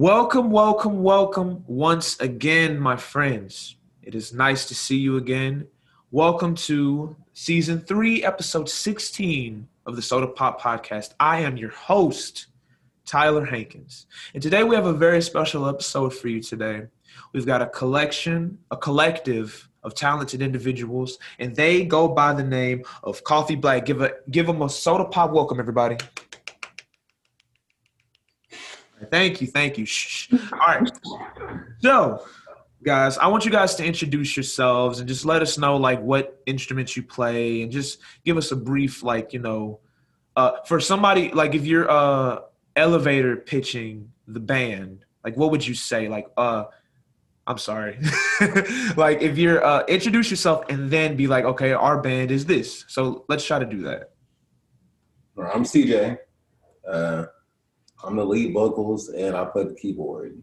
Welcome, welcome, welcome once again, my friends. It is nice to see you again. Welcome to season three, episode 16 of the Soda Pop Podcast. I am your host, Tyler Hankins. And today we have a very special episode for you today. We've got a collection, a collective of talented individuals, and they go by the name of Coffee Black. Give a give them a soda pop welcome, everybody. Thank you, thank you. Shh. All right. So, guys, I want you guys to introduce yourselves and just let us know like what instruments you play and just give us a brief like, you know, uh for somebody like if you're uh elevator pitching the band, like what would you say? Like uh I'm sorry. like if you're uh introduce yourself and then be like, okay, our band is this. So let's try to do that. I'm CJ. Uh, I'm the lead vocals and I play the keyboard.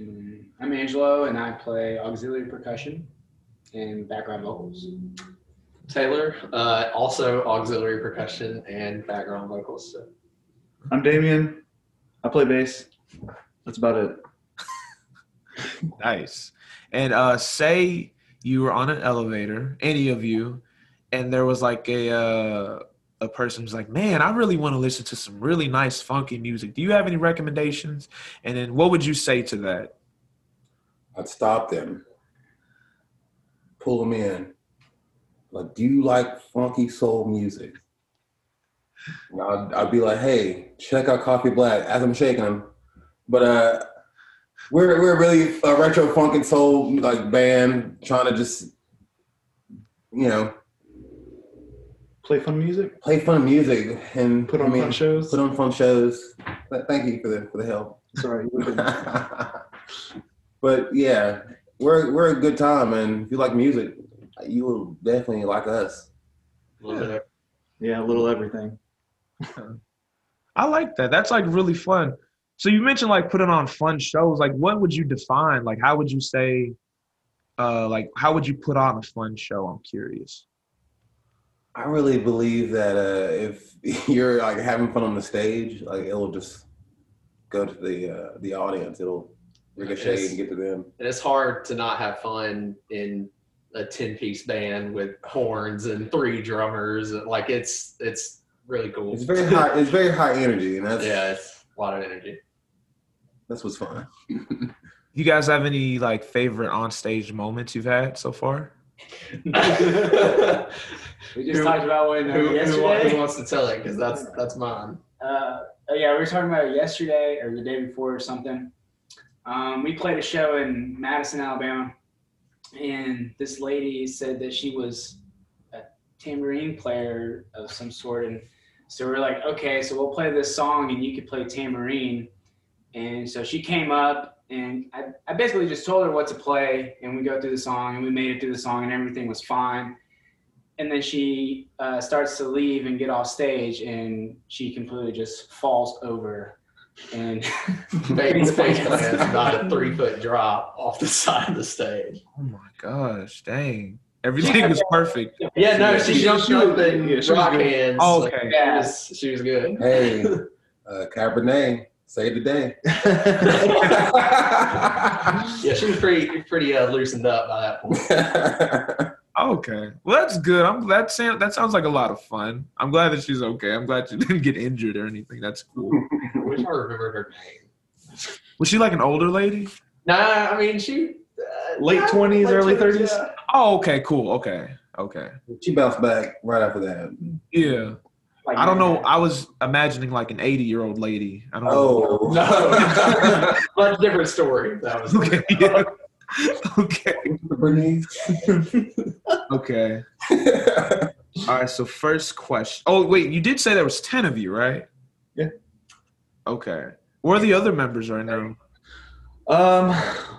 Mm, I'm Angelo, and I play auxiliary percussion and background vocals. Taylor, uh, also auxiliary percussion and background vocals. So. I'm Damien. I play bass. That's about it. Nice. And uh say you were on an elevator, any of you, and there was like a uh a person who's like, Man, I really want to listen to some really nice funky music. Do you have any recommendations? And then what would you say to that? I'd stop them, pull them in. Like, do you like funky soul music? And I'd, I'd be like, hey, check out Coffee Black as I'm shaking them. But uh, we're we're really a retro funk and soul like band trying to just, you know, Play fun music. play fun music and Put on I mean, fun shows. Put on fun shows. Th- Thank you for the for the help. Sorry. but yeah, we're we're a good time, and if you like music, you will definitely like us. A little bit of- yeah, a little everything. I like that. That's like really fun. So you mentioned like putting on fun shows. Like what would you define? Like how would you say uh like how would you put on a fun show? I'm curious. I really believe that uh, if you're like having fun on the stage, like it'll just go to the uh, the audience. It'll ricochet Yes. and get to them. And it's hard to not have fun in a 10 piece band with horns and three drummers. Like it's it's really cool. It's very high. It's very high energy, and that's yeah, it's a lot of energy. that's what's fun. You guys have any like favorite on stage moments you've had so far? We just Who- talked about one who, uh, who, who wants to tell it? Because that's that's mine. Uh, oh yeah, we were talking about it yesterday or the day before or something. Um, we played a show in Madison, Alabama, and this lady said that she was a tambourine player of some sort, and so we're like, okay, so we'll play this song, and you could play tambourine. And so she came up, and I, I basically just told her what to play, and we go through the song, and we made it through the song, and everything was fine. And then she uh, starts to leave and get off stage, and she completely just falls over. And Baby's face plant's about a three foot drop off the side of the stage. Oh my gosh, dang. Everything was perfect. Yeah, no, she jumped up and Yeah, she was rock hands. Oh, Like, okay. she, was, she was good. hey, uh, Cabernet, save the day. Yeah, she was pretty pretty uh, loosened up by that point. Okay. Well that's good. I'm glad Sam that sounds like a lot of fun. I'm glad that she's okay. I'm glad she didn't get injured or anything. That's cool. I wish I remembered her name. Was she like an older lady? Nah, I mean she uh, Late 20s, early 30s? yeah. Oh, okay, cool. Okay. Okay. she bounced back right after that. Yeah. Like, I don't know. I was imagining like an 80 year old lady. I don't know. Oh No, much different story. That was Okay. Yeah. okay. Bernice. Okay. All right. So first question. Oh wait, you did say there was 10 of you, right? Yeah. Okay. Where are the other members right now? Um,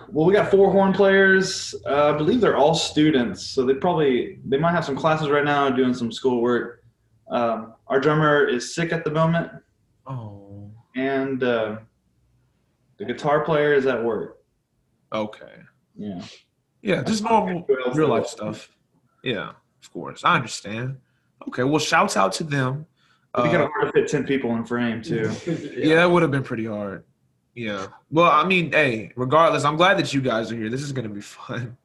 well, we got four horn players. Uh, I believe they're all students, so they probably they might have some classes right now doing some schoolwork. Um, our drummer is sick at the moment, Oh. and uh, the guitar player is at work. Okay. Yeah. Yeah, just normal real life it? stuff. Yeah, of course. I understand. Okay, well, shouts out to them. It'd be kind Uh, of hard to fit ten people in frame too. yeah, that would have been pretty hard. Yeah. Well, I mean, hey, regardless, I'm glad that you guys are here. This is gonna be fun.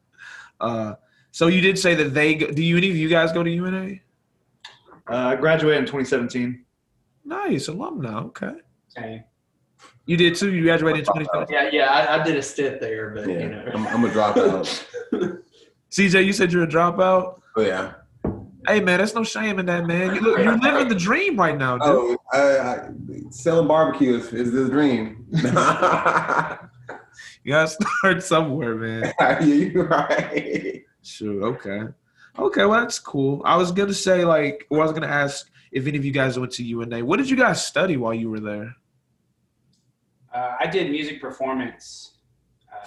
Uh, so you did say that they do you any of you guys go to UNA? Uh, I graduated in 2017. Nice alumni. Okay. Same. You did too. You graduated in 2017. Yeah, yeah, I, I did a stint there, but Yeah, you know, I'm, I'm a dropout. CJ, you said you're a dropout. oh yeah. Hey man, that's no shame in that, man. You look, you're living the dream right now, dude. Oh, I, I, selling barbecue is, is the dream. You gotta start somewhere, man. yeah, you're right. Sure. Okay. Okay. Well, that's cool. I was gonna say like, well, I was gonna ask if any of you guys went to UNA. What did you guys study while you were there? Uh, I did music performance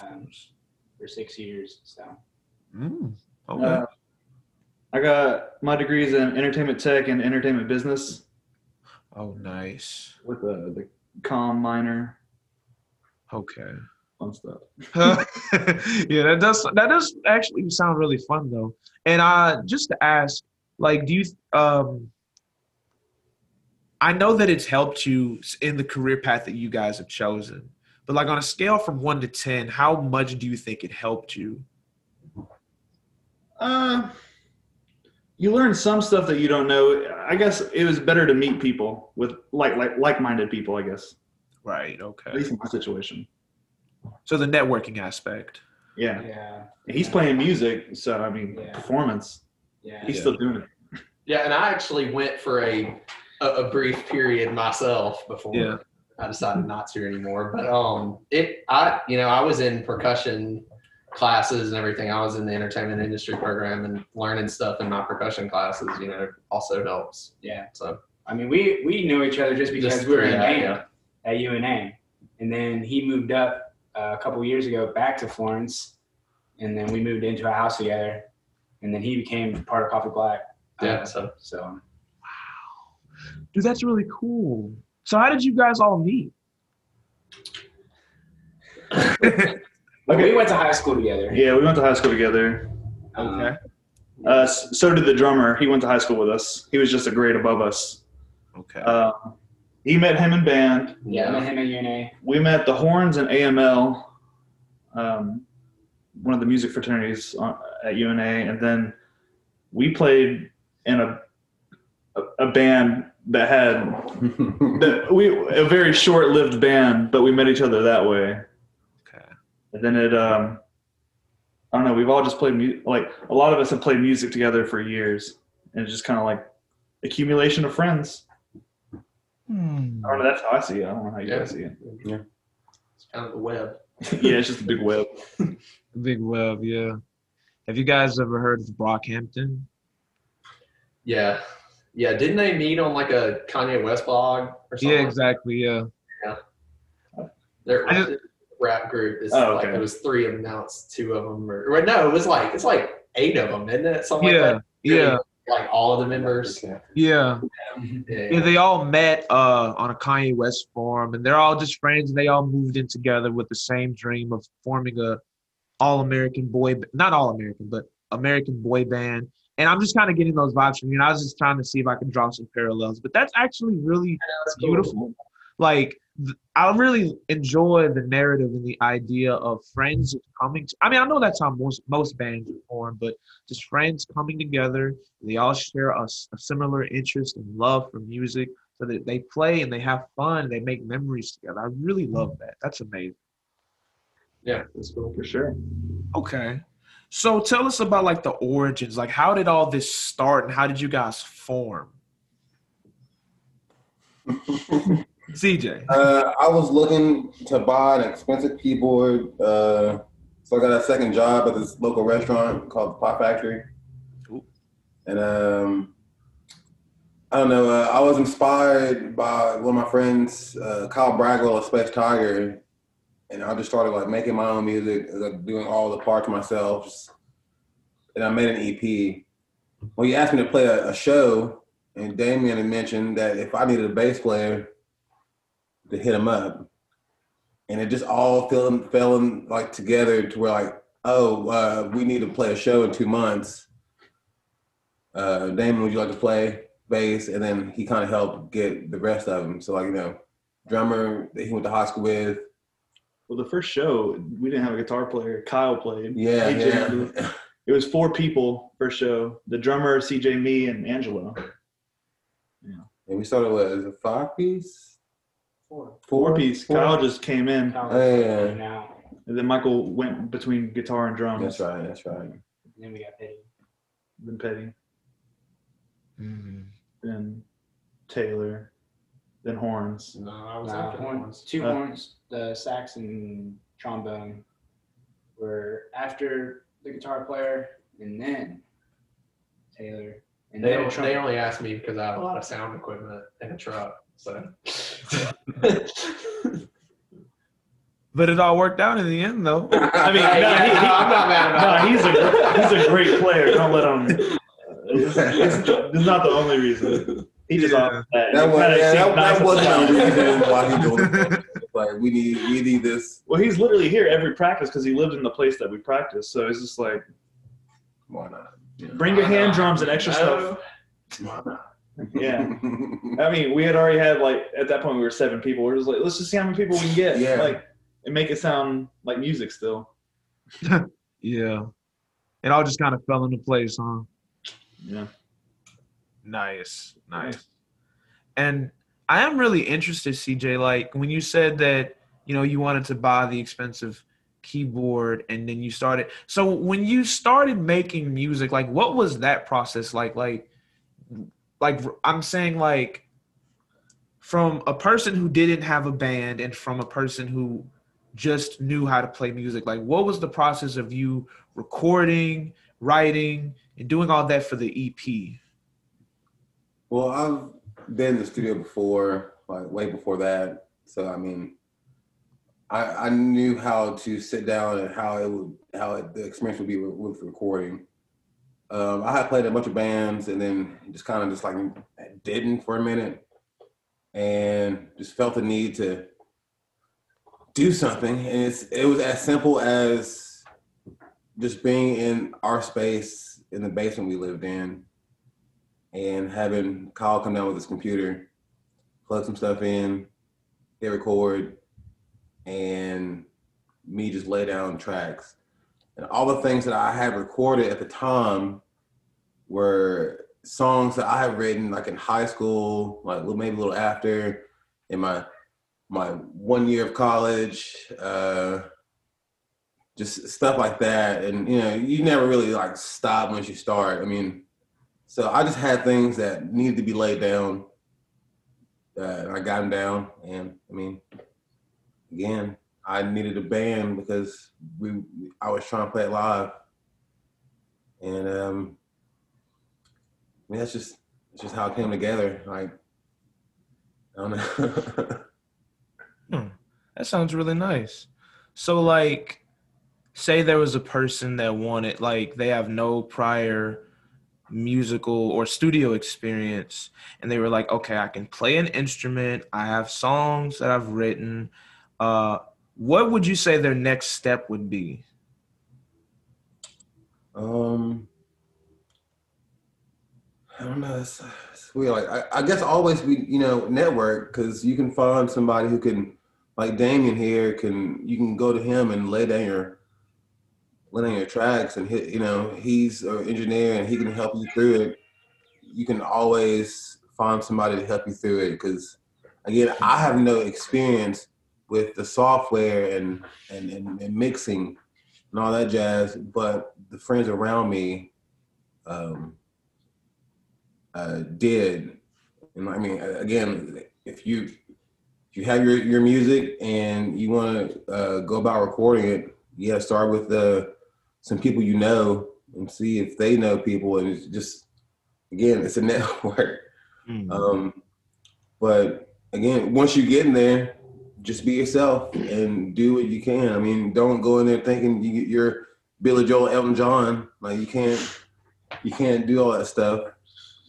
um, for six years. So Mm, okay. Uh, I got my degrees in entertainment tech and entertainment business oh, nice. with the the com minor. Okay. Fun stuff. yeah, that does that does actually sound really fun though. And uh just to ask, like, do you um I know that it's helped you in the career path that you guys have chosen, but like on a scale from one to ten, how much do you think it helped you? Uh, you learn some stuff that you don't know. I guess it was better to meet people with like like like minded people. I guess Right. Okay. At least in my situation. So the networking aspect. Yeah, yeah, he's playing music, so I mean Yeah. performance. yeah. He's Yeah. still doing it. yeah, and I actually went for a a, a brief period myself before Yeah. I decided not to anymore. But um, it I you know I was in percussion classes and everything. I was in the entertainment industry program and learning stuff in my percussion classes. You know, also helps. Yeah. So I mean, we we knew each other just because Just we were in through band yeah. at UNA, and then he moved up a couple years ago back to Florence, and then we moved into a house together, and then he became part of Coffee Black. Uh, yeah. So So wow Dude, that's really cool. So how did you guys all meet? but we went to high school together. Yeah, we went to high school together. Um, Okay. Uh, so did the drummer. He went to high school with us. He was just a grade above us. Okay. Uh, he met him in band. yeah, I met him at UNA. We met the horns and AML, um, one of the music fraternities at UNA, and then we played in a a, a band that had that we a very short-lived band, but we met each other that way. okay. And then it, um, I don't know. We've all just played mu- like a lot of us have played music together for years, and it's just kind of like accumulation of friends. Hmm. I don't know. That's how I see it. I don't know how you Yeah. guys see it. Yeah. It's kind of the web. yeah, it's just a big web. a Big web, yeah. Have you guys ever heard of Brockhampton? Yeah. Yeah. Didn't they meet on like a Kanye West blog or something? Yeah, exactly. Yeah. Their I just- rap group is Oh, like okay. it was three of them now it's two of them or, or no it was like it's like eight of them isn't it something Yeah. like Yeah. That like all of the members Yeah. yeah, Yeah, they all met uh, on a Kanye West forum, and they're all just friends, and they all moved in together with the same dream of forming a all American boy, not all American, but American boy band. And I'm just kind of getting those vibes from you. And I was just trying to see if I can draw some parallels, but that's actually really That's cool. beautiful. Like th- I really enjoy the narrative and the idea of friends coming. To, I mean, I know that's how most most bands are formed, but just friends coming together. They all share a similar interest and love for music, so that they play and they have fun. They make memories together. I really love that. That's amazing. yeah that's cool For sure. Okay, so tell us about like the origins. Like, how did all this start, and how did you guys form? CJ. Uh, I was looking to buy an expensive keyboard, uh, so I got a second job at this local restaurant called the Pop Factory. Ooh. And um, I don't know. Uh, I was inspired by one of my friends, uh, Kyle Bragwell of Space Tiger, and I just started like making my own music, like doing all the parts myself. Just, and I made an EP. Well, you asked me to play a, a show, and Damien had mentioned that if I needed a bass player, to hit him up, and it just all fell in, fell in like together to where like, oh, uh, we need to play a show in two months. Uh, Damon, would you like to play? bass, and then he kind of helped get the rest of them. So like you know, drummer that he went to high school with. Well, the first show we didn't have a guitar player. Kyle played. Yeah, jammed. yeah. It was four people first show. The drummer, CJ, me, and Angelo. Yeah. And we started with it five piece, Four. Four piece. Kyle just came in, Kyle Oh, yeah. now. and then Michael went between guitar and drums. That's right. That's right. And then we got Petty. Then Petty, Mhm. then Taylor, then horns. No, I was Nah, after horn- horns. two Uh, horns, the sax and trombone were after the guitar player, and then Taylor, and They, then they only asked me because I have a lot of sound equipment in a truck. So But it all worked out in the end, though. I mean, no, yeah, he- he- I'm not mad about No, he's a he's a great player. Don't let him. It's, it's, it's not the only reason. He just Yeah. that. That was yeah, that, nice that wasn't the a reason why he doing it. Like we need we need this. Well, he's literally here every practice because he lived in the place that we practice. So it's just like, Why not? Yeah. bring your hand drums and extra No. stuff. Why not? Yeah. I mean, we had already had like at that point we were seven people. We are just like, let's just see how many people we can get. Yeah. Like, and make it sound like music still. Yeah. It all just kind of fell into place, huh? Yeah. Nice. Nice. And I am really interested, CJ, like when you said that, you know, you wanted to buy the expensive keyboard and then you started so when you started making music, like what was that process like? Like like I'm saying like from a person who didn't have a band and from a person who just knew how to play music, like what was the process of you recording, writing, and doing all that for the EP? Well, I've been in the studio before, like way before that. So I mean, I I knew how to sit down and how it would how it, the experience would be with, with recording. Um, I had played a bunch of bands and then just kind of just like didn't for a minute, and just felt the need to do something. And it's it was as simple as just being in our space in the basement we lived in and having Kyle come down with his computer, plug some stuff in, hit record, and me just lay down tracks. And all the things that I had recorded at the time were songs that I had written like in high school, like maybe a little after, in my my one year of college, uh, just stuff like that. And you know, you never really like stop once you start. I mean, so I just had things that needed to be laid down. Uh, I got them down, and I mean, again, I needed a band because we I was trying to play it live, and um, I mean that's just that's just how it came together. Like I don't know. That sounds really nice. So, like, say there was a person that wanted, like, they have no prior musical or studio experience, and they were like, okay, I can play an instrument, I have songs that I've written. Uh, what would you say their next step would be? Um, I don't know. It's, it's weird. Like I, I guess always we you know network because you can find somebody who can like Damien here can you can go to him and lay down your lay down your tracks and hit you know he's an engineer and he can help you through it. You can always find somebody to help you through it because again I have no experience with the software and and, and, and mixing and all that jazz. But the friends around me um, uh, did, and I mean, again, if you if you have your your music and you want to uh, go about recording it, to start with uh, some people you know and see if they know people, and it's just again, it's a network. Um, but again, once you get in there, just be yourself and do what you can. I mean, don't go in there thinking you, you're Billy Joel, Elton John. Like you can't, you can't do all that stuff.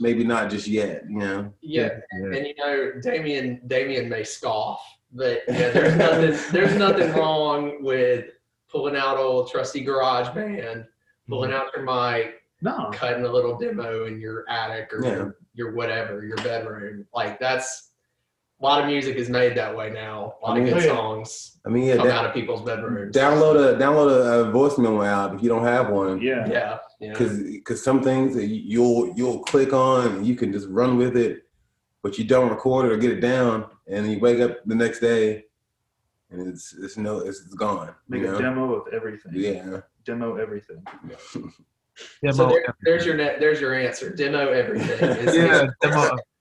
Maybe not just yet. You know. Yeah, and you know, Damien Damien may scoff, but yeah, there's nothing there's nothing wrong with pulling out old trusty GarageBand, pulling mm-hmm. out your mic, No. cutting a little demo in your attic or Yeah. your your whatever, your bedroom. Like that's a lot of music is made that way now. A lot of I mean, good oh, yeah. songs I mean, yeah, come da- out of people's bedrooms. download a download a, a voice memo app if you don't have one. Yeah. Yeah. You know? because because some things that you- you'll you'll click on and you can just run with it, but you don't record it or get it down, and you wake up the next day, and it's it's no it's, it's gone. Make you a know? demo of everything. Yeah. Demo everything. Demo. So there, there's your net, there's your answer. Demo everything. Yeah, demo.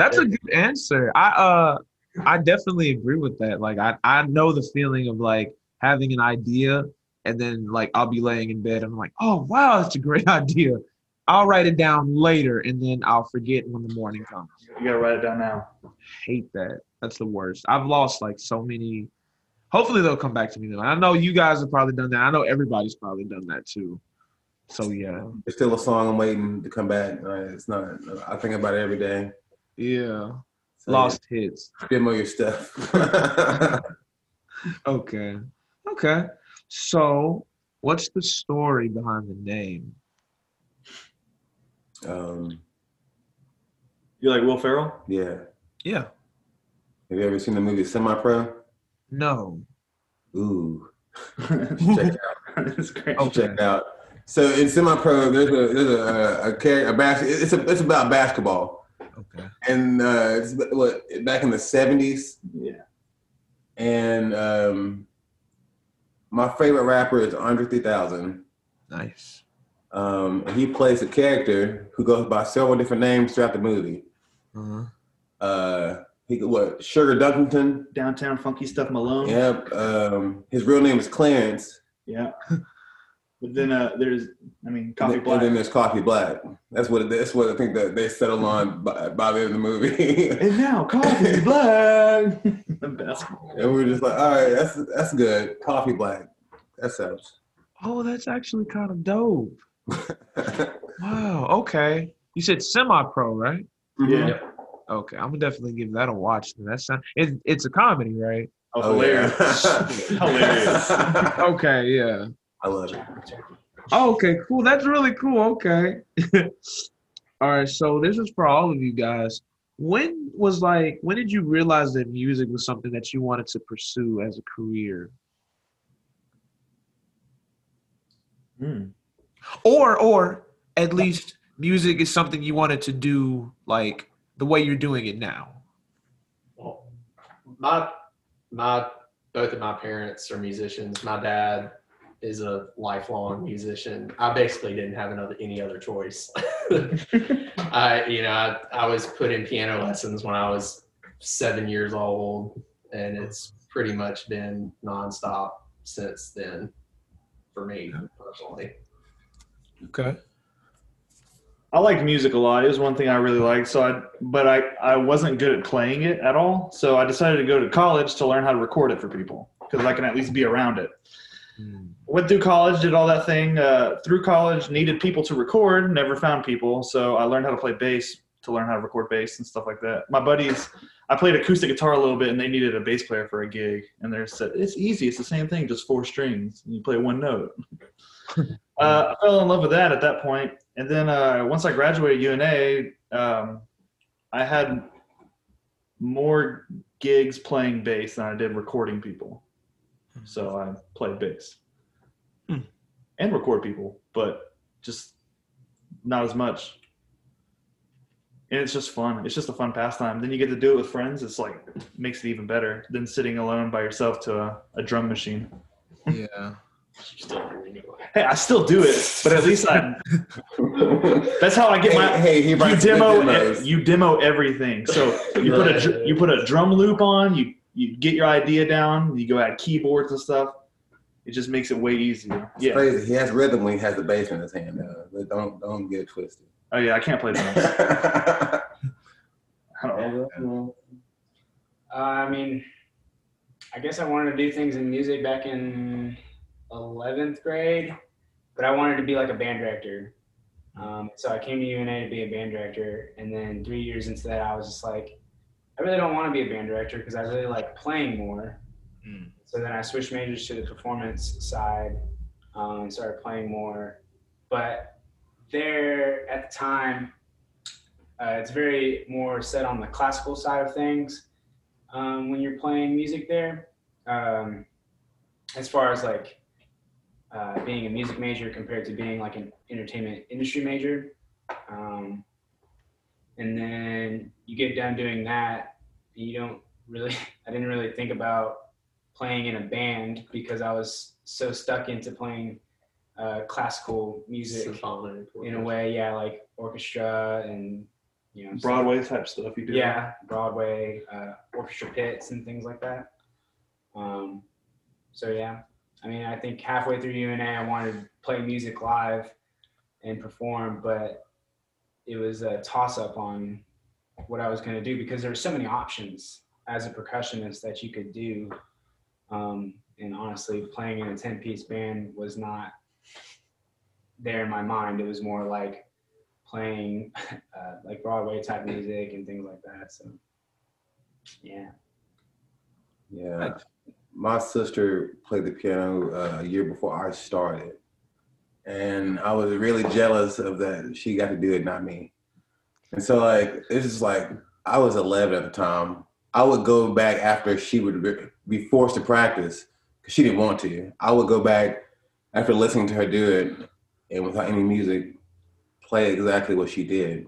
That's a good answer. I uh I definitely agree with that. Like I I know the feeling of like having an idea and then like I'll be laying in bed and I'm like, oh wow, that's a great idea. I'll write it down later and then I'll forget when the morning comes. You gotta write it down now. Hate that. That's the worst. I've lost like so many. Hopefully they'll come back to me though. I know you guys have probably done that. I know everybody's probably done that too. So yeah, There's still a song I'm waiting to come back. Uh, it's not. I think about it every day. Yeah. So, Lost hits. Yeah, demo your stuff. Okay. Okay. So, what's the story behind the name? um, You like Will Ferrell? yeah. Yeah. Have you ever seen the movie Semi Pro? No. Ooh, check it out. great. Okay. check it out. So in semi pro, there's a there's a a, character a basket. It's a it's about basketball, Okay. and uh, what back in the seventies. Yeah. And um, my favorite rapper is Andre 3000. Nice. Um, and he plays a character who goes by several different names throughout the movie. Uh-huh. Uh, he what Sugar Dunkerton. Downtown Funky Stuff Malone. Yep. Um, his real name is Clarence. Yeah. But then uh, there's, I mean, Coffee and, Black. And then there's Coffee Black. That's what that's what I think that they settled on by, by the end of the movie. and now Coffee Black. the best. and we are just like, all right, that's that's good. Coffee Black. That sounds. Oh, that's actually kind of dope. Wow. Okay. You said semi-pro, right? Mhm. Yeah. Okay. I'm gonna definitely give that a watch. That's not, it, it's a comedy, right? Oh, Oh, hilarious. yeah. Hilarious. Okay. Yeah. I love it. Oh, okay, cool. That's really cool. Okay. all right. So this is for all of you guys. When was like when did you realize that music was something that you wanted to pursue as a career? Hmm. Or or at least music is something you wanted to do like the way you're doing it now. Well, my my both of my parents are musicians. My dad is a lifelong musician. I basically didn't have another any other choice. I you know I, I was put in piano lessons when I was seven years old, and it's pretty much been nonstop since then for me personally. Okay. I liked music a lot. It was one thing I really liked. So I, but I, I wasn't good at playing it at all. So I decided to go to college to learn how to record it for people because I can at least be around it. Went through college, did all that thing. Uh, through college, needed people to record. Never found people, so I learned how to play bass to learn how to record bass and stuff like that. My buddies, I played acoustic guitar a little bit, and they needed a bass player for a gig. And they said, "It's easy. It's the same thing, just four strings, and you play one note." uh, I fell in love with that at that point, and then uh, once I graduated UNA, um, I had more gigs playing bass than I did recording people. So I play bass Hmm. and record people, but just not as much. And it's just fun. It's just a fun pastime. Then you get to do it with friends. It's like makes it even better than sitting alone by yourself to a, a drum machine. Yeah. You still do anyway. Hey, I still do it, but at least I. That's how I get my. hey, hey, he you demo you demo everything. So you put a you put a drum loop on. You you get your idea down. You go add keyboards and stuff. It just makes it way easier. It's Yeah. crazy. He has rhythm when he has the bass in his hand. Uh, but don't don't get it twisted. Oh yeah, I can't play drums. I don't know. Uh, I mean, I guess I wanted to do things in music back in 11th grade, but I wanted to be like a band director. Um, so I came to UNA to be a band director, and then three years into that, I was just like, I really don't want to be a band director because I really like playing more. Mm. So then I switched majors to the performance side um, and started playing more. But there at the time, uh, it's very more set on the classical side of things um, when you're playing music there. Um, as far as like uh, being a music major compared to being like an entertainment industry major. Um, and then you get done doing that, and you don't really, I didn't really think about playing in a band because I was so stuck into playing uh, classical music Symphonic. in a way, yeah, like orchestra and you know stuff Broadway type stuff you do. yeah, Broadway, uh, orchestra pits and things like that. Um, so yeah, I mean, I think halfway through UNA, I wanted to play music live and perform, but it was a toss up on what I was going to do because there were so many options as a percussionist that you could do. Um, and honestly, playing in a 10 piece band was not there in my mind. It was more like playing uh, like Broadway type music and things like that. So, yeah. Yeah. My sister played the piano uh, a year before I started. And I was really jealous of that. She got to do it, not me. And so, like, it's just like, I was 11 at the time. I would go back after she would be forced to practice because she didn't want to. I would go back after listening to her do it and without any music, play exactly what she did.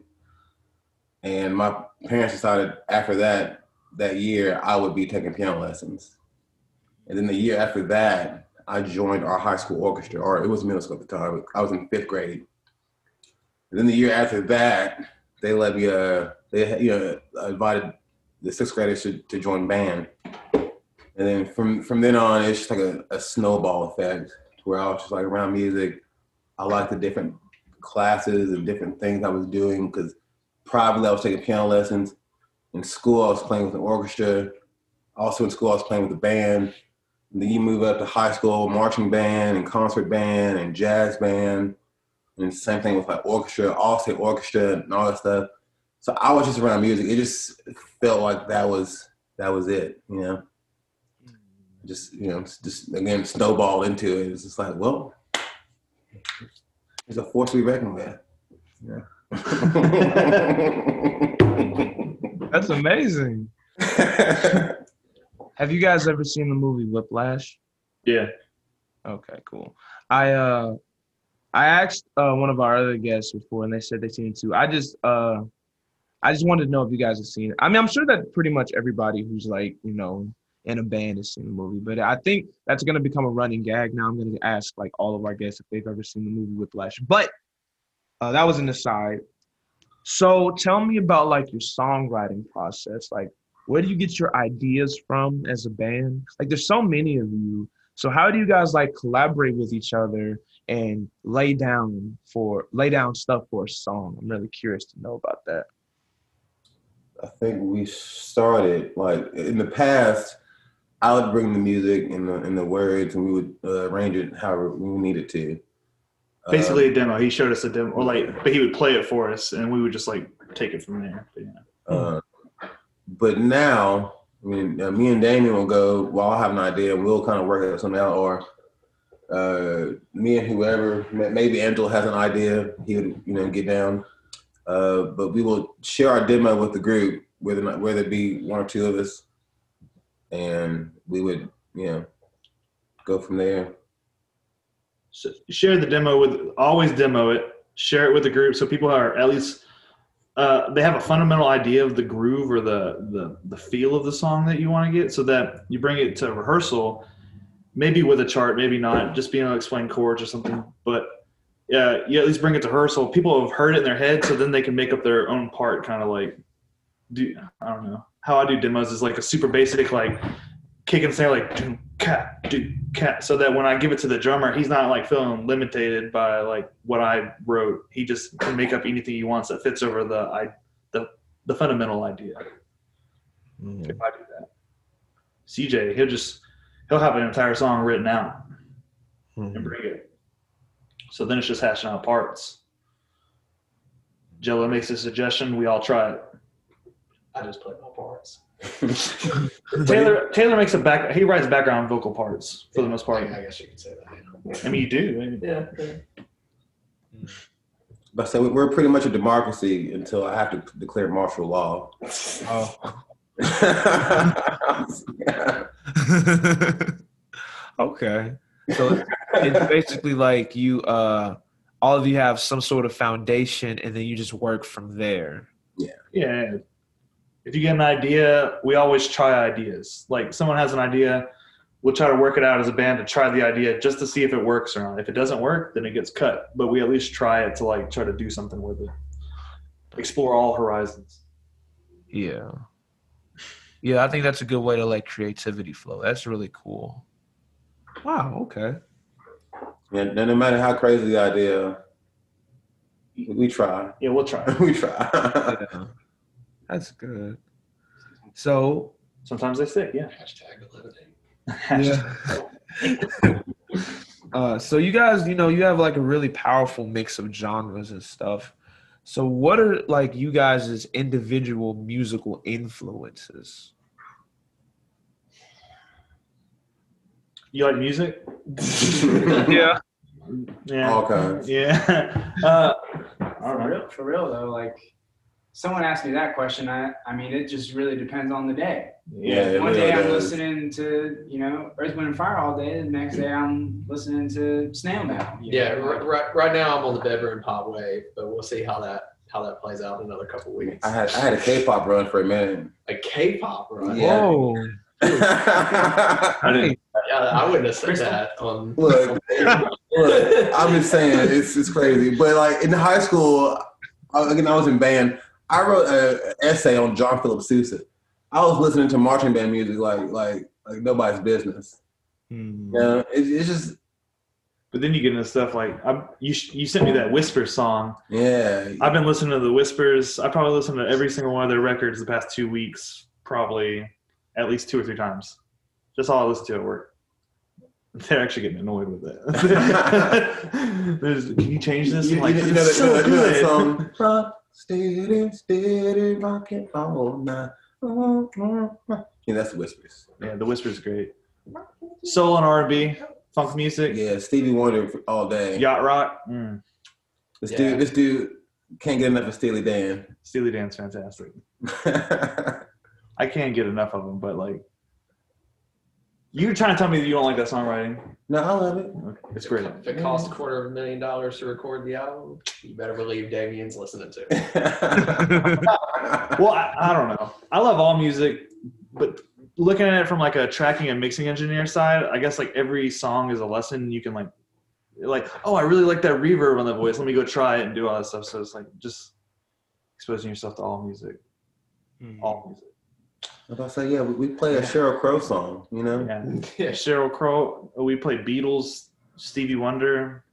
And my parents decided after that, that year, I would be taking piano lessons. And then the year after that, I joined our high school orchestra, or it was middle school at the time. I was in fifth grade. And then the year after that, they let me, uh, they you know, invited the sixth graders to, to join band. And then from from then on, it's just like a, a snowball effect where I was just like around music. I liked the different classes and different things I was doing because privately I was taking piano lessons. In school, I was playing with an orchestra. Also in school, I was playing with a band. Then you move up to high school, marching band and concert band and jazz band. And same thing with like orchestra, all state orchestra and all that stuff. So I was just around music. It just felt like that was that was it, you know. Hmm. Just you know, just again snowball into it. It's just like, well, it's a force we reckon with. Yeah. That's amazing. Have you guys ever seen the movie Whiplash? Yeah. Okay, cool. I uh I asked uh one of our other guests before and they said they've seen it too. I just uh I just wanted to know if you guys have seen it. I mean, I'm sure that pretty much everybody who's like, you know, in a band has seen the movie, but I think that's gonna become a running gag. Now I'm gonna ask like all of our guests if they've ever seen the movie Whiplash. But uh, that was an aside. So tell me about like your songwriting process. Like where do you get your ideas from as a band? Like there's so many of you. So how do you guys like collaborate with each other and lay down for lay down stuff for a song? I'm really curious to know about that. I think we started like in the past. I would bring the music and the and the words, and we would uh, arrange it however we needed to. Basically a demo. He showed us a demo, or like, but he would play it for us, and we would just like take it from there. But, yeah. Uh, but now, I mean, uh, me and Damien will go. Well, I'll have an idea, we'll kind of work out something out, or uh, me and whoever, maybe Angel has an idea. He would, you know, get down. Uh, but we will share our demo with the group, whether not, whether it be one or two of us, and we would, you know, go from there. So share the demo with always demo it. Share it with the group so people are at least uh, they have a fundamental idea of the groove or the, the the feel of the song that you want to get, so that you bring it to rehearsal, maybe with a chart, maybe not, just being able to explain chords or something. But yeah, you at least bring it to rehearsal. People have heard it in their head, so then they can make up their own part. Kind of like do I don't know how I do demos is like a super basic like kick and snare like do cat do cat so that when I give it to the drummer, he's not like feeling limited by like what I wrote. He just can make up anything he wants that fits over the I the the fundamental idea. Mm. If I do that, CJ he'll just he'll have an entire song written out and mm-hmm. bring it. So then it's just hashing out parts. Jello makes a suggestion. We all try it. I just play my parts. Taylor Taylor makes a back. He writes background vocal parts for the most part. I, I guess you could say that. I mean, you do. Yeah. yeah. But so we're pretty much a democracy until I have to declare martial law. Oh. okay. So it's, it's basically like you, uh, all of you have some sort of foundation, and then you just work from there. Yeah. Yeah. If you get an idea, we always try ideas. Like someone has an idea, we'll try to work it out as a band to try the idea just to see if it works or not. If it doesn't work, then it gets cut. But we at least try it to like try to do something with it. Explore all horizons. Yeah. Yeah, I think that's a good way to let creativity flow. That's really cool. Wow. Okay. And no matter how crazy the idea, we try. Yeah, we'll try. we try. Yeah. That's good. So Sometimes they stick, yeah. Hashtag eliminate. Yeah. uh, so you guys, you know, you have like a really powerful mix of genres and stuff. So what are like you guys' individual musical influences? You like music? yeah. Yeah. All kinds. Yeah. Uh, For real, for real though, like someone asked me that question. I, I mean, it just really depends on the day. Yeah, One really day I'm does. listening to, you know, Earth, Wind, and Fire all day. The next day I'm listening to Snail Mail. Yeah, know, r- right, right now I'm on the bedroom pop wave, but we'll see how that how that plays out in another couple weeks. I had I had a K-pop run for a minute. a K-pop, run. Yeah. Whoa. I didn't. Yeah, I wouldn't have said Crystal. that. Um, Look, look, I'm just saying it's it's crazy. But like in high school, I, again, I was in band. I wrote an essay on John Philip Sousa. I was listening to marching band music like like like nobody's business. Hmm. You know, it's, it's just But then you get into stuff like I, you. You sent me that Whisper song. yeah. I've been listening to the Whispers. I probably listened to every single one of their records the past two weeks, probably at least two or three times. Just all I listen to at work. They're actually getting annoyed with it. Can you change this? You, I'm like, you, you know, "It's so you know that good." song? Steady, steady, rocking all night. Yeah, that's the whispers. Yeah, the Whispers great. Soul and R&B, funk music, Yeah, Stevie Wonder all day. yacht rock. Mm. This Yeah. dude, this dude can't get enough of Steely Dan. Steely Dan's fantastic. I can't get enough of them, but like, you're trying to tell me that you don't like that songwriting? no, I love it. Okay, it's great. If it costs a quarter of a million dollars to record the album, you better believe Damien's listening to it. Well, I, I don't know. I love all music, but looking at it from like a tracking and mixing engineer side, I guess like every song is a lesson. You can like, like, oh, I really like that reverb on the voice. Let me go try it and do all that stuff. So it's like just exposing yourself to all music, Hmm. all music. I was about say, yeah, we, we play a Sheryl Crow song, you know? Yeah. Yeah, Sheryl Crow. We play Beatles, Stevie Wonder,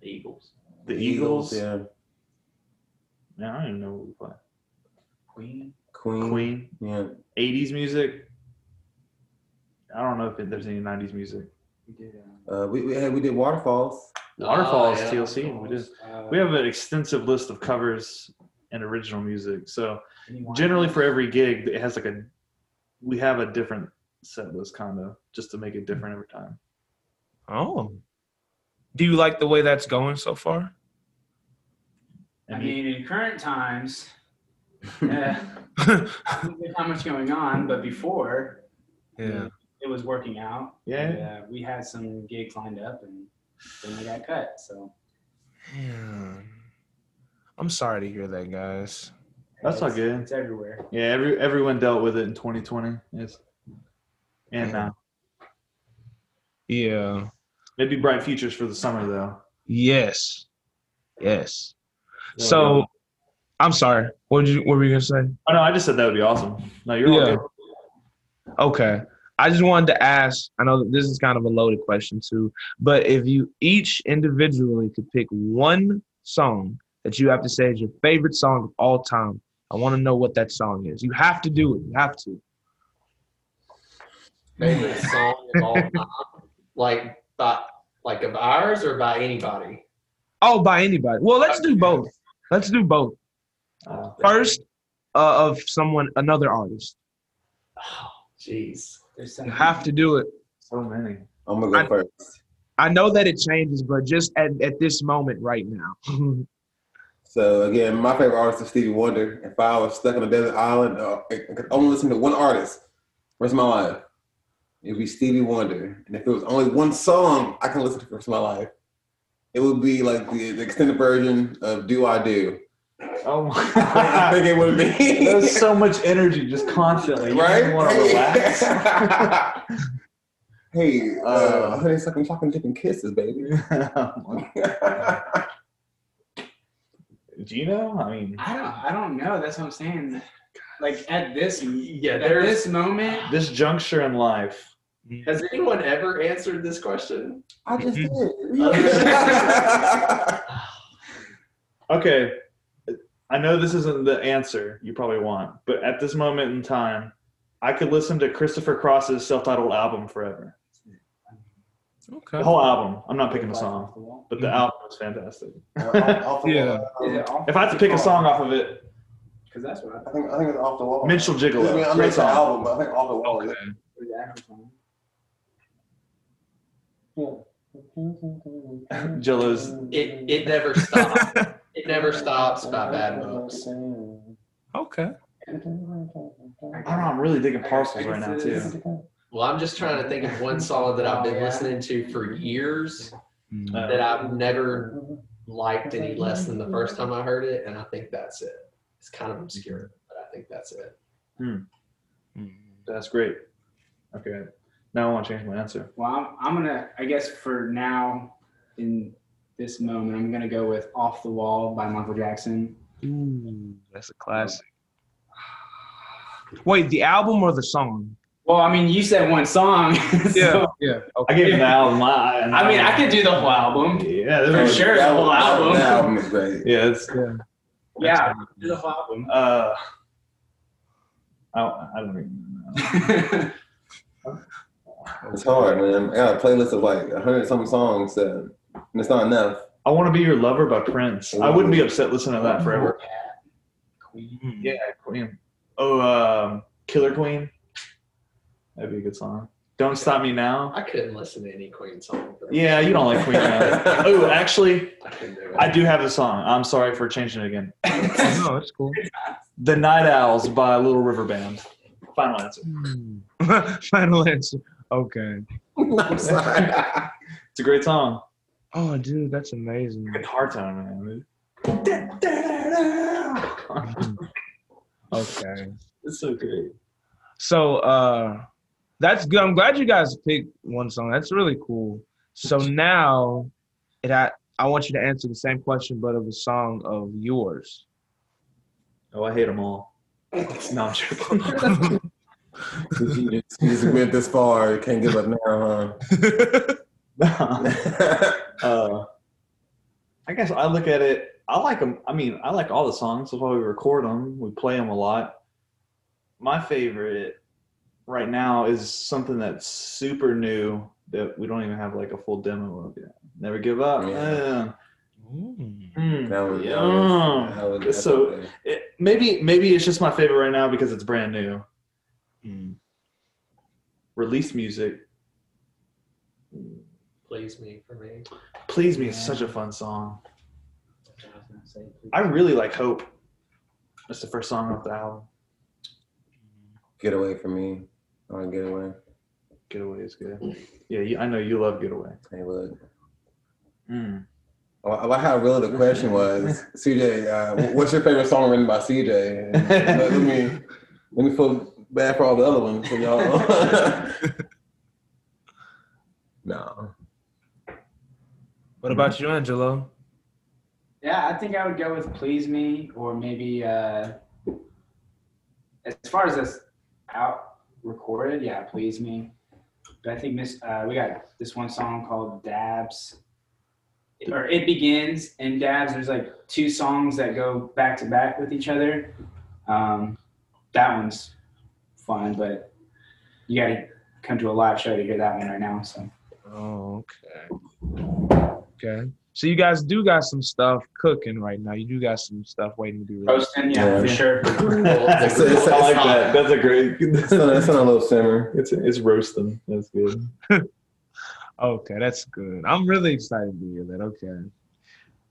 the Eagles. the Eagles. yeah. Yeah, I don't even know what we play. Queen. Queen. Queen, Yeah. 80s music. I don't know if there's any 90s music. We did. Uh, we, we, had, we did Waterfalls. Waterfalls, Oh, yeah. TLC. We did. Uh, We have an extensive list of covers and original music. So generally, for every gig, it has like a. We have a different set list, kind of, just to make it different every time. Oh. Do you like the way that's going so far? I mean, in current times, yeah, there's not much going on, but before yeah. it was working out. yeah, And, uh, we had some gigs lined up, and then they got cut. So Man. I'm sorry to hear that, guys. That's all good. It's everywhere. yeah. Every everyone dealt with it in 2020. Yes, and Yeah. now Yeah. maybe bright futures for the summer though. Yes. Yes. So, I'm sorry. What did you? What were you gonna say? oh no, I just said that would be awesome. No, you're all Yeah. good. Okay. I just wanted to ask. I know that this is kind of a loaded question too, but if you each individually could pick one song that you have to say is your favorite song of all time, I want to know what that song is. You have to do it. You have to. Favorite song of all time? Like by like of ours or by anybody? Oh, by anybody. Well, let's do both. Let's do both. Uh, First, uh, of someone, another artist. Oh, jeez. There's You have to do it. so many. I'm going to I- go first. I know that it changes, but just at, at this moment right now. So again, my favorite artist is Stevie Wonder. If I was stuck on a desert island, uh, I could only listen to one artist for the rest of my life. It'd be Stevie Wonder. And if it was only one song I can listen to for the rest of my life, it would be like the, the extended version of "Do I Do." Oh I think, I think it would be There's so much energy just constantly. You right. want to relax. hey, uh, Uh, honey, sucking chocolate dip and kisses, baby. Do you know? I mean, I don't. I don't know. That's what I'm saying. Like at this, Yeah, at there's. this moment, this juncture in life. Mm-hmm. Has anyone ever answered this question? I just mm-hmm. did. Okay, I know this isn't the answer you probably want, but at this moment in time, I could listen to Christopher Cross's self-titled album forever. Okay. The whole album. I'm not picking a song, but the Mhm. album is fantastic. Yeah. If I had to pick a song off of it, because that's what I I think I think it's off the wall. Minstrel I mean, I know Great it's an album, but I think off the wall. Okay. was the actual song. Jillo's. It it never stops. it never stops by Bad Books. Okay. I don't know. I'm really digging Parcels right now too. Well, I'm just trying to think of one song that I've been listening to for years Uh, that I've never liked any less than the first time I heard it, and I think that's it. It's kind of obscure, but I think that's it. That's great. Okay. Now I want to change my answer. Well, I'm, I'm gonna. I guess for now, in this moment, I'm gonna go with "Off the Wall" by Michael Jackson. Ooh, that's a classic. Wait, the album or the song? Well, I mean, you said one song. so, yeah. I gave him the album. I, I mean, I could do the whole album. Yeah, For there's sure, the whole album. That album is great. Yeah, it's Yeah, do the whole album. uh, I, I don't even know. It's hard, man. I got a playlist of like a hundred something songs, and it's not enough. I want to be your lover by Prince. I wouldn't be upset listening to that forever. Mm. Yeah, Queen. Oh, um, Killer Queen. That'd be a good song. Don't stop me now. I couldn't listen to any Queen song. For Yeah, you don't like Queen. Oh, actually, I couldn't do it. I do have a song. I'm sorry for changing it again. no, it's cool. The Night Owls by Little River Band. Final answer. Final answer. Okay. I'm sorry. It's a great song. Oh, dude, that's amazing. Guitar tone, man. Okay. It's so great. So uh that's good. I'm glad you guys picked one song. That's really cool. So now it I, I want you to answer the same question but of a song of yours. Oh, I hate them all. No, I'm joking. you, just, went this far, you can't give up now, huh? uh, I guess I look at it. I like them. I mean, I like all the songs. That's why we record them. We play them a lot. My favorite right now is something that's super new that we don't even have like a full demo of yet. Never give up. Yeah. Mm. Mm. That was, Yeah. was, that was, so- It, maybe maybe it's just my favorite right now because it's brand new. Mm. Release music. Please me for me. Please me is such a fun song. I really like Hope. That's the first song off the album. Get away from me. I want to get away. Getaway is good. Yeah, you, I know you love Getaway. Hey, look. Mm. I I like how real the question was. CJ, uh, what's your favorite song written by CJ? And let, let me let me feel bad for all the other ones for y'all. no. What about you, Angelo? Yeah, I think I would go with "Please Me" or maybe uh, as far as this out recorded, yeah, "Please Me." But I think Miss uh, we got this one song called "Dabs," or "It Begins" and "Dabs." There's like two songs that go back to back with each other. Um, that one's fun, but you got to come to a live show to hear that one right now. So Oh, okay. Okay. So you guys do got some stuff cooking right now. You do got some stuff waiting to be released. roasting, yeah, for sure. It's, it's, I like that. That's a great. That's on, it's on a little simmer. It's it's roasting. That's good. Okay, that's good. I'm really excited to hear that. Okay.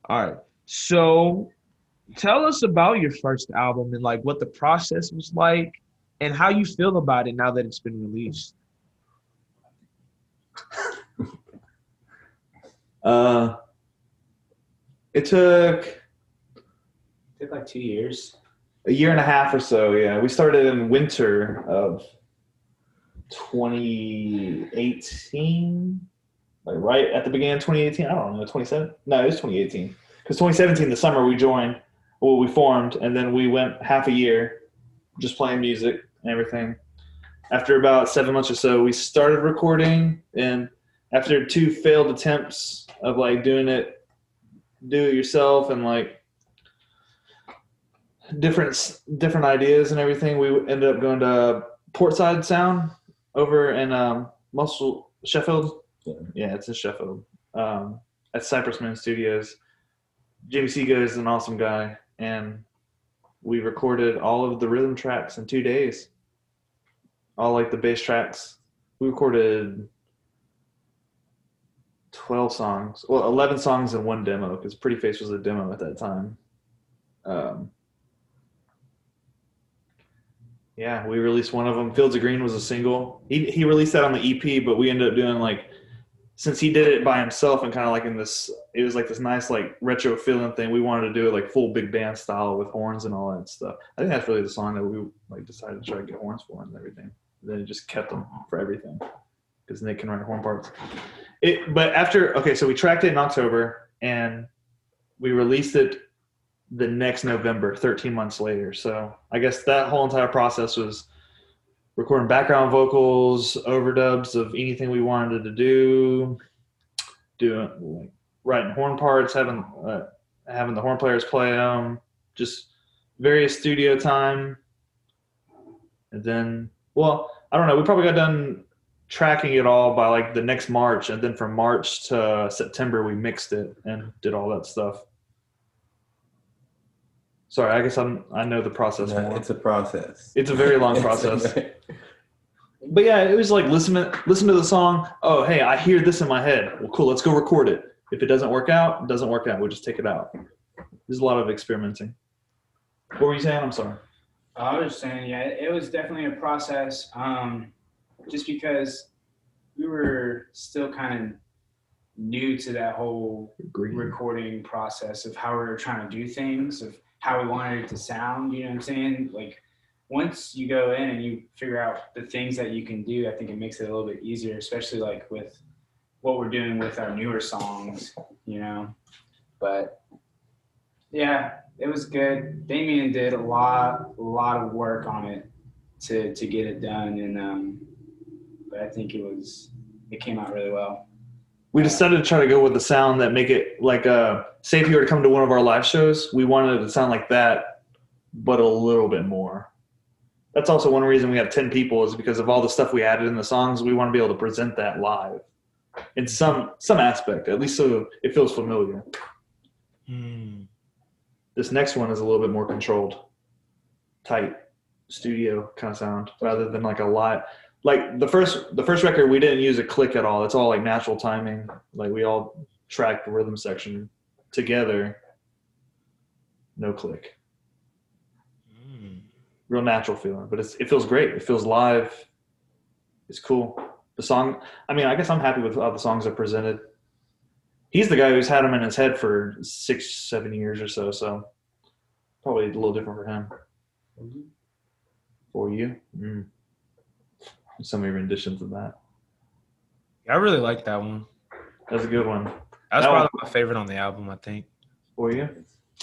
All right. So tell us about your first album and like what the process was like and how you feel about it now that it's been released. Uh, it took took like two years. a year and a half or so. Yeah, we started in winter of 2018, like right at the beginning of 2018. I don't know, 27. No, it was 2018 because 2017, the summer we joined, well, we formed, and then we went half a year just playing music and everything. After about seven months or so, we started recording, and after two failed attempts of like doing it, do it yourself, and like different different ideas and everything. We ended up going to Portside Sound over in um, Muscle Sheffield. Yeah. Yeah, it's in Sheffield um, at Cypress Moon Studios. Jimmy Sega is an awesome guy, and we recorded all of the rhythm tracks in two days. All like the bass tracks. We recorded twelve songs, well, eleven songs in one demo because Pretty Face was a demo at that time. Um, yeah, we released one of them. Fields of Green was a single. He he released that on the EP, but we ended up doing like since he did it by himself and kind of like in this it was like this nice like retro feeling thing. We wanted to do it like full big band style with horns and all that stuff. I think that's really the song that we like decided to try to get horns for and everything. And then it just kept them for everything because Nick can write horn parts. It but after okay, so we tracked it in October and we released it the next November, 13 months later. So I guess that whole entire process was recording background vocals, overdubs of anything we wanted to do, doing writing horn parts, having uh, having the horn players play them, just various studio time, and then well, I don't know. We probably got done tracking it all by like the next March, and then from March to September we mixed it and did all that stuff. Sorry, I guess I'm I know the process No, more. it's a process. It's a very long process. But yeah, it was like listen to listen to the song. Oh, hey, I hear this in my head. Well, cool. Let's go record it. If it doesn't work out, it doesn't work out. We'll just take it out. There's a lot of experimenting. What were you saying? I'm sorry. I was just saying, yeah, it was definitely a process. Um, just because we were still kind of new to that whole recording process of how we were trying to do things, of how we wanted it to sound. You know what I'm saying? Like once you go in and you figure out the things that you can do, I think it makes it a little bit easier, especially like with what we're doing with our newer songs. You know, but yeah, it was good. Damien did a lot, a lot of work on it to to get it done, and um, but I think it was it came out really well. We decided to try to go with the sound that make it like uh say if you were to come to one of our live shows, we wanted it to sound like that, but a little bit more. That's also one reason we have ten people is because of all the stuff we added in the songs. We want to be able to present that live in some some aspect, at least so it feels familiar. Hmm. This next one is a little bit more controlled, tight studio kind of sound rather than like a lot. Like the first the first record, we didn't use a click at all. It's all like natural timing. Like we all tracked the rhythm section together. No click. Hmm. Real natural feeling, but it's, it feels great. It feels live. It's cool. The song, I mean, I guess I'm happy with how the songs are presented. He's the guy who's had them in his head for six, seven years or so. So probably a little different for him. For you, mm. Some of your renditions of that. Yeah, I really like that one. That's a good one. That's That one- probably my favorite on the album, I think. For you,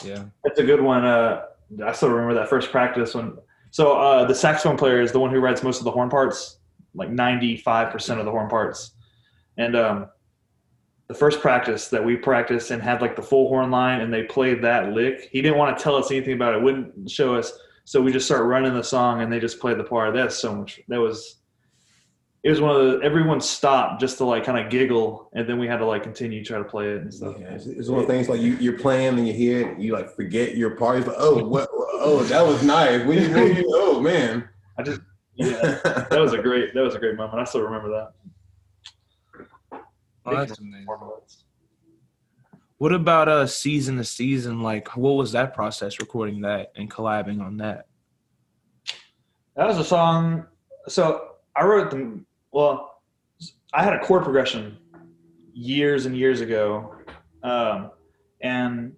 Yeah. that's a good one. Uh, I still remember that first practice when. So uh, the saxophone player is the one who writes most of the horn parts, like ninety five percent of the horn parts, and um, the first practice that we practiced and had like the full horn line, and they played that lick. He didn't want to tell us anything about it. Wouldn't show us. So we just start running the song, and they just played the part. That's so much. That was. It was one of the. Everyone stopped just to like kind of giggle, and then we had to like continue try to play it and stuff. Yeah, it's, it's one of the things like you, you're playing and you hear it, you like forget your part. It's like, oh, what? Oh, that was nice. What do you, what do you, oh man. Yeah, that was a great. That was a great moment. I still remember that. Oh, that's amazing. What about uh season to season? Like, what was that process recording that and collabing on that? That was a song. So I wrote them. Well, I had a chord progression years and years ago, um, and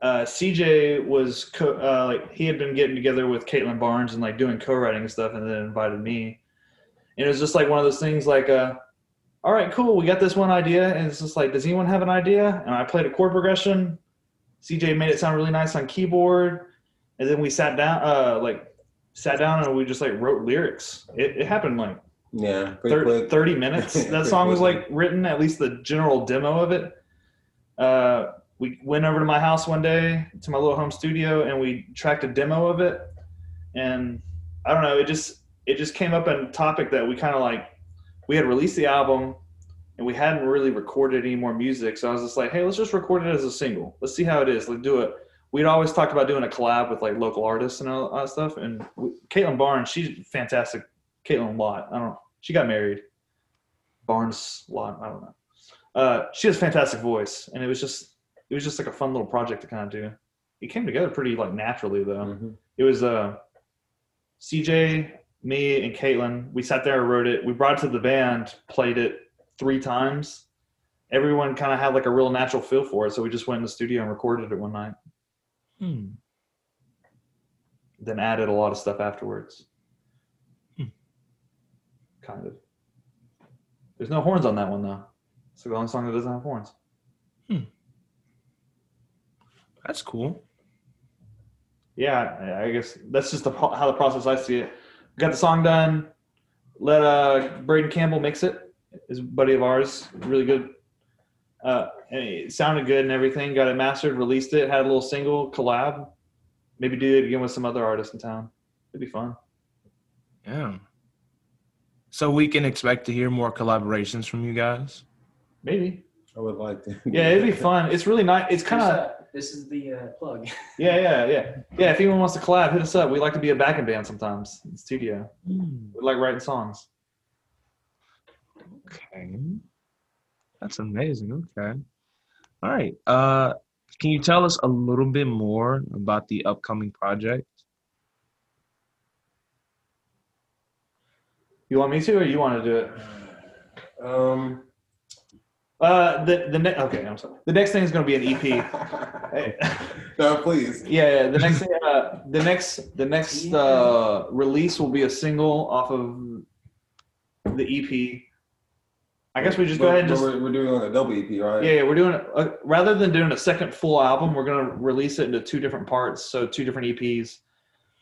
uh, CJ was co- uh, like he had been getting together with Caitlin Barnes and like doing co-writing and stuff, and then invited me. And it was just like one of those things, like, uh, all right, cool, we got this one idea, and it's just like, does anyone have an idea? And I played a chord progression. CJ made it sound really nice on keyboard, and then we sat down, uh, like sat down and we just like wrote lyrics. It, it happened like Yeah, pretty 30, quick. 30 minutes. That song was like written, at least the general demo of it. Uh, we went over to my house one day to my little home studio and we tracked a demo of it. And I don't know, it just it just came up in a topic that we kind of like we had released the album and we hadn't really recorded any more music. So I was just like, hey, let's just record it as a single. Let's see how it is. Let's do it. We'd always talked about doing a collab with like local artists and all that stuff. And we, Caitlin Barnes, she's fantastic. Caitlin Lott, I don't know. She got married. Barnes Lott, I don't know. Uh, she has a fantastic voice, and it was just it was just like a fun little project to kind of do. It came together pretty like naturally though. Mhm. It was uh, CJ, me, and Caitlin. We sat there and wrote it. We brought it to the band, played it three times. Everyone kind of had like a real natural feel for it, so we just went in the studio and recorded it one night. Hmm. Then added a lot of stuff afterwards. Kind of. There's no horns on that one though. It's the only song that doesn't have horns. Hmm. That's cool. yeah, I- guess that's just the, how the process I see it. Got the song done. Let uh, Braden Campbell mix it. Is a buddy of ours, really good. Uh, and it sounded good and everything. Got it mastered, released it, had a little single collab. Maybe do it again with some other artists in town. It'd be fun. Yeah. So we can expect to hear more collaborations from you guys. Maybe. I would like to. Yeah, it'd be fun. It's really nice. It's kind of this is the uh, plug. yeah, yeah, yeah, yeah. If anyone wants to collab, hit us up. We like to be a backing band sometimes in the studio. We like writing songs. Okay. That's amazing. Okay. All right. Uh can you tell us a little bit more about the upcoming project? You want me to, or you want to do it? Um. Uh, the the ne- okay, I'm sorry. The next thing is going to be an EP. Hey. no, please. yeah, yeah. The next thing, uh, the next the next uh, release will be a single off of the EP. I guess we just go ahead and but just We're, we're doing like a double EP, right? yeah, yeah. We're doing a, rather than doing a second full album, we're going to release it into two different parts, so two different EPs.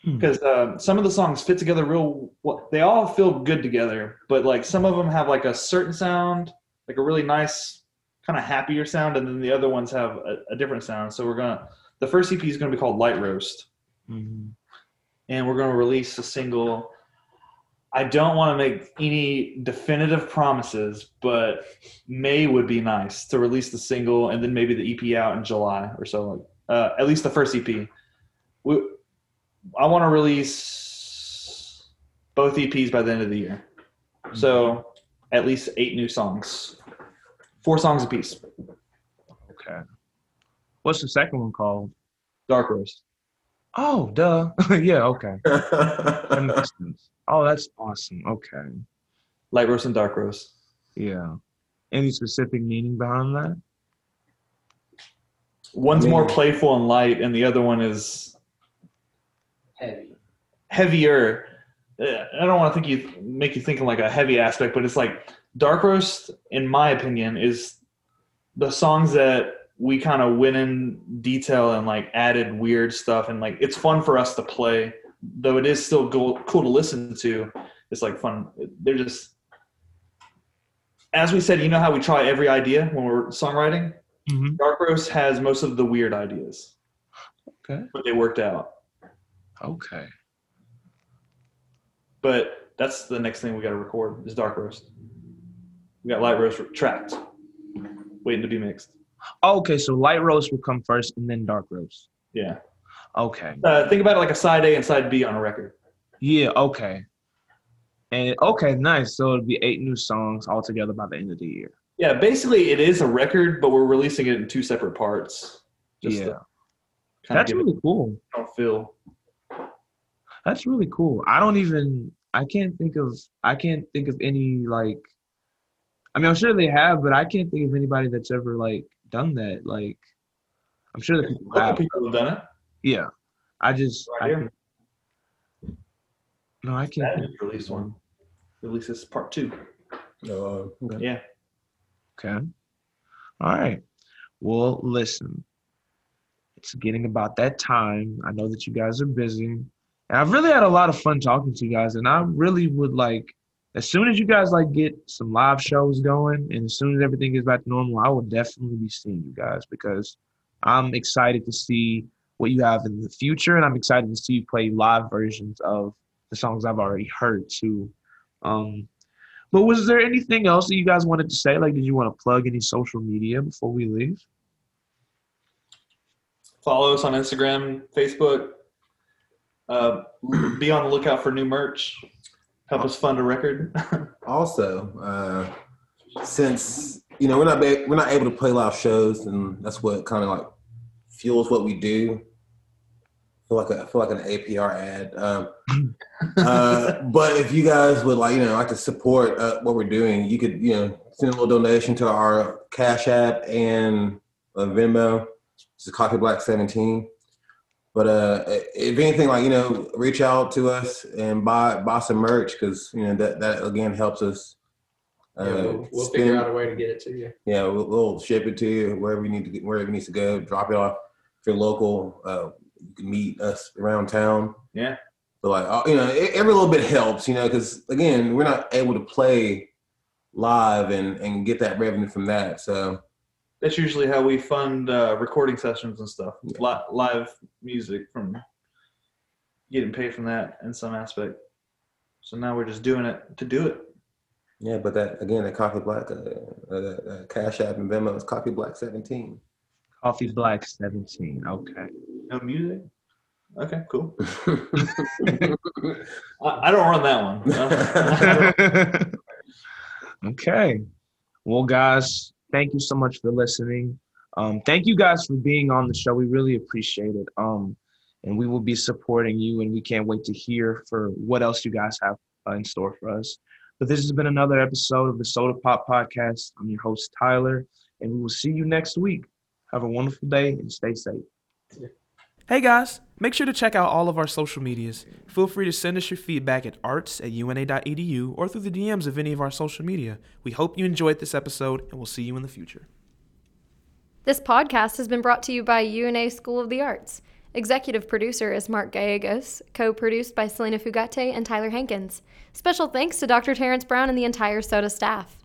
Hmm. Because uh, some of the songs fit together real. Well, they all feel good together, but like some of them have like a certain sound, like a really nice kind of happier sound, and then the other ones have a, a different sound. So we're gonna. The first EP is gonna be called Light Roast, Mhm. and we're gonna release a single. I don't want to make any definitive promises, but May would be nice to release the single and then maybe the EP out in July or so. Uh, at least the first EP. We, I want to release both EPs by the end of the year. So mm-hmm. at least eight new songs, four songs apiece. Okay. What's the second one called? Dark Roast. Oh, duh. yeah, okay. That makes sense. Oh, that's awesome. Okay. Light Roast and Dark Roast. Yeah. Any specific meaning behind that? One's I mean- more playful and light, and the other one is Heavy. heavier. I don't want to think you make you think in like a heavy aspect, but it's like Dark Roast, in my opinion, is the songs that we kind of went in detail and like added weird stuff, and like it's fun for us to play, though it is still go- cool to listen to. It's like fun. They're just, as we said, you know how we try every idea when we're songwriting. Mm-hmm. Dark Roast has most of the weird ideas, Okay. but they worked out. Okay. But that's the next thing we got to record is dark roast. We got light roast tracked, waiting to be mixed. Okay, so light roast will come first and then dark roast. Yeah. Okay. Uh, think about it like a side A and side B on a record. Yeah, okay. And okay, nice. So it'll be eight new songs all together by the end of the year. Yeah, basically it is a record, but we're releasing it in two separate parts. Just yeah, that's really cool. a feel. That's really cool. I don't even. I can't think of. I can't think of any like. I mean, I'm sure they have, but I can't think of anybody that's ever like done that. Like, I'm sure that people have. people have done it. Yeah, I just. Right I here. no, I can't. That think- just released one. Releases part two. Uh, Yeah. Okay. All right. Well, listen. It's getting about that time. I know that you guys are busy. And I've really had a lot of fun talking to you guys. And I really would like, as soon as you guys like get some live shows going and as soon as everything gets back to normal, I will definitely be seeing you guys because I'm excited to see what you have in the future. And I'm excited to see you play live versions of the songs I've already heard too. Um, but was there anything else that you guys wanted to say? Like, did you want to plug any social media before we leave? Follow us on Instagram, Facebook. Uh, be on the lookout for new merch. Help us fund a record. also, uh, since you know we're not ba- we're not able to play live shows, and that's what kind of like fuels what we do. I feel like a, I feel like an NPR ad. Um, uh, but if you guys would like, you know, like to support uh, what we're doing, you could, you know, send a little donation to our Cash App and uh, Venmo. It's Coffee Black Seventeen. But uh, if anything, like you know, reach out to us and buy buy some merch because you know that that again helps us. Uh, Yeah, we'll, we'll spend- figure out a way to get it to you. yeah, we'll, we'll ship it to you wherever you need to get, wherever it needs to go. Drop it off. If you're local, uh, you can meet us around town. Yeah. But like, you know, every little bit helps, you know, because again, we're not able to play live and and get that revenue from that. So That's usually how we fund uh, recording sessions and stuff. Yeah. Li- live music from getting paid from that in some aspect. So now we're just doing it to do it. yeah, but that again, the Coffee Black, uh, uh, uh, Cash App and Venmo is Coffee Black Seventeen. Coffee Black 17. Okay. No music. Okay, cool. I, I don't run that one. okay. Well, guys, thank you so much for listening. Um, thank you guys for being on the show. We really appreciate it. Um, and we will be supporting you, and we can't wait to hear for what else you guys have uh, in store for us. But this has been another episode of the SOTA Pop Podcast. I'm your host, Tyler, and we will see you next week. Have a wonderful day and stay safe. Hey guys, make sure to check out all of our social medias. Feel free to send us your feedback at arts at una.edu or through the DMs of any of our social media. We hope you enjoyed this episode and we'll see you in the future. This podcast has been brought to you by UNA School of the Arts. Executive producer is Mark Gallegos, co produced by Selena Fugate and Tyler Hankins. Special thanks to Dr. Terrence Brown and the entire SOTA staff.